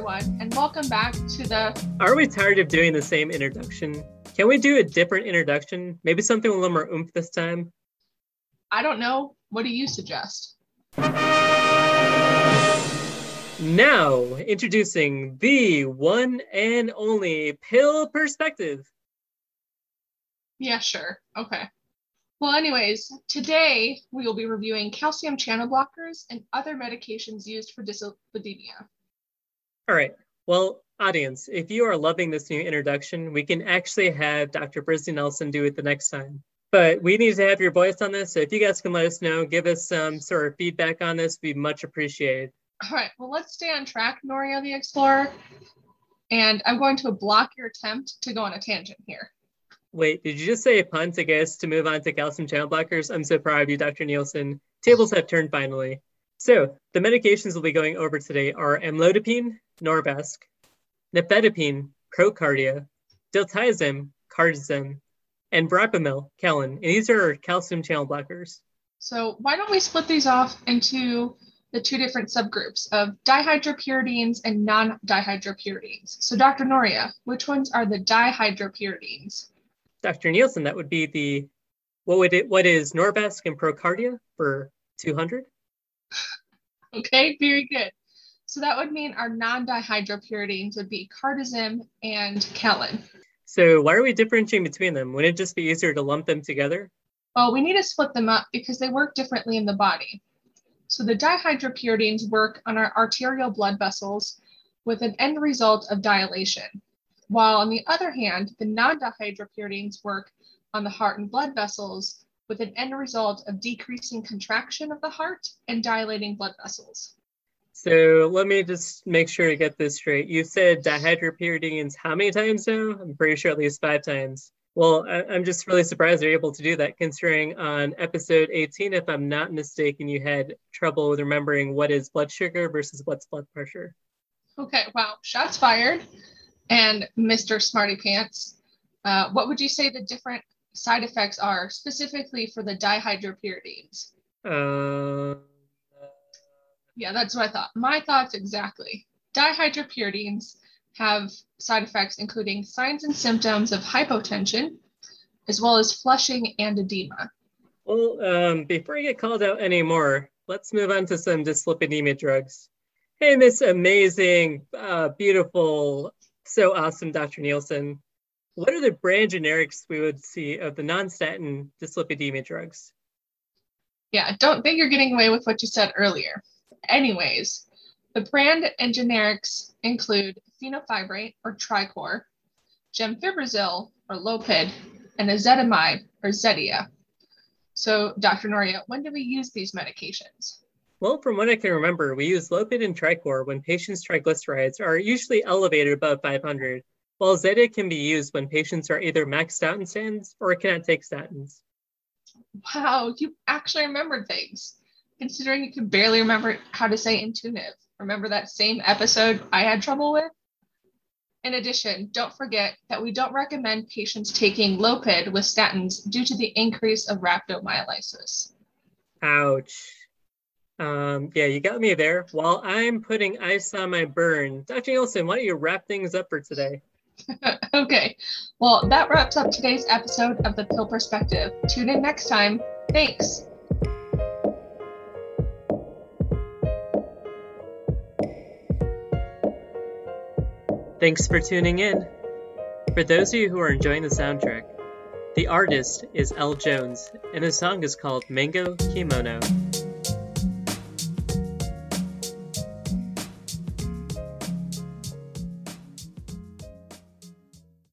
everyone, and welcome back to the. Are we tired of doing the same introduction? Can we do a different introduction? Maybe something with a little more oomph this time? I don't know. What do you suggest? Now, introducing the one and only pill perspective. Yeah, sure. Okay. Well, anyways, today we will be reviewing calcium channel blockers and other medications used for dyslipidemia. All right. Well, audience, if you are loving this new introduction, we can actually have Dr. Brisley Nelson do it the next time. But we need to have your voice on this. So if you guys can let us know, give us some sort of feedback on this, We'd be much appreciated. All right. Well, let's stay on track, Noria the Explorer. And I'm going to block your attempt to go on a tangent here. Wait, did you just say a pun to get us to move on to calcium channel blockers? I'm so proud of you, Dr. Nielsen. Tables have turned finally. So the medications we'll be going over today are amlodipine, Norvasc, nifedipine, Procardia, diltiazem, Cardizem, and verapamil, Calan. And these are calcium channel blockers. So why don't we split these off into the two different subgroups of dihydropyridines and non-dihydropyridines. So Dr. Noria, which ones are the dihydropyridines? Dr. Nielsen, that would be the, what would it, what is Norvasc and Procardia for 200? Okay, very good. So that would mean our non-dihydropyridines would be Cardizem and Calan. So why are we differentiating between them? Wouldn't it just be easier to lump them together? Well, we need to split them up because they work differently in the body. So the dihydropyridines work on our arterial blood vessels with an end result of dilation, while on the other hand, the non-dihydropyridines work on the heart and blood vessels with an end result of decreasing contraction of the heart and dilating blood vessels. So let me just make sure to get this straight. You said dihydropyridines how many times now? I'm pretty sure at least five times. Well, I, am just really surprised you're able to do that, considering on episode 18, if I'm not mistaken, you had trouble with remembering what is blood sugar versus what's blood pressure. Okay, wow, shots fired. And Mr. Smarty Pants, uh, what would you say the different side effects are specifically for the dihydropyridines? Uh, yeah, that's what I thought. My thoughts exactly. Dihydropyridines have side effects including signs and symptoms of hypotension, as well as flushing and edema. Well, um, before I get called out anymore, let's move on to some dyslipidemia drugs. Hey, Miss Amazing, uh, beautiful, so awesome, Dr. Nielsen. What are the brand generics we would see of the non-statin dyslipidemia drugs? Yeah, don't think you're getting away with what you said earlier. Anyways, the brand and generics include fenofibrate or Tricor, gemfibrozil or Lopid, and ezetimibe or Zetia. So, Dr. Noria, when do we use these medications? Well, from what I can remember, we use Lopid and Tricor when patients' triglycerides are usually elevated above 500, while Zetia can be used when patients are either maxed out in statins or cannot take statins. Wow, you actually remembered things, considering you can barely remember how to say Intuniv. Remember that same episode I had trouble with? In addition, don't forget that we don't recommend patients taking Lopid with statins due to the increase of rhabdomyolysis. Ouch. Um, yeah, you got me there. While I'm putting ice on my burn, Dr. Nielsen, why don't you wrap things up for today? okay. Well, that wraps up today's episode of The Pill Perspective. Tune in next time. Thanks. Thanks for tuning in. For those of you who are enjoying the soundtrack, the artist is Elle Jones, and the song is called Mango Kimono.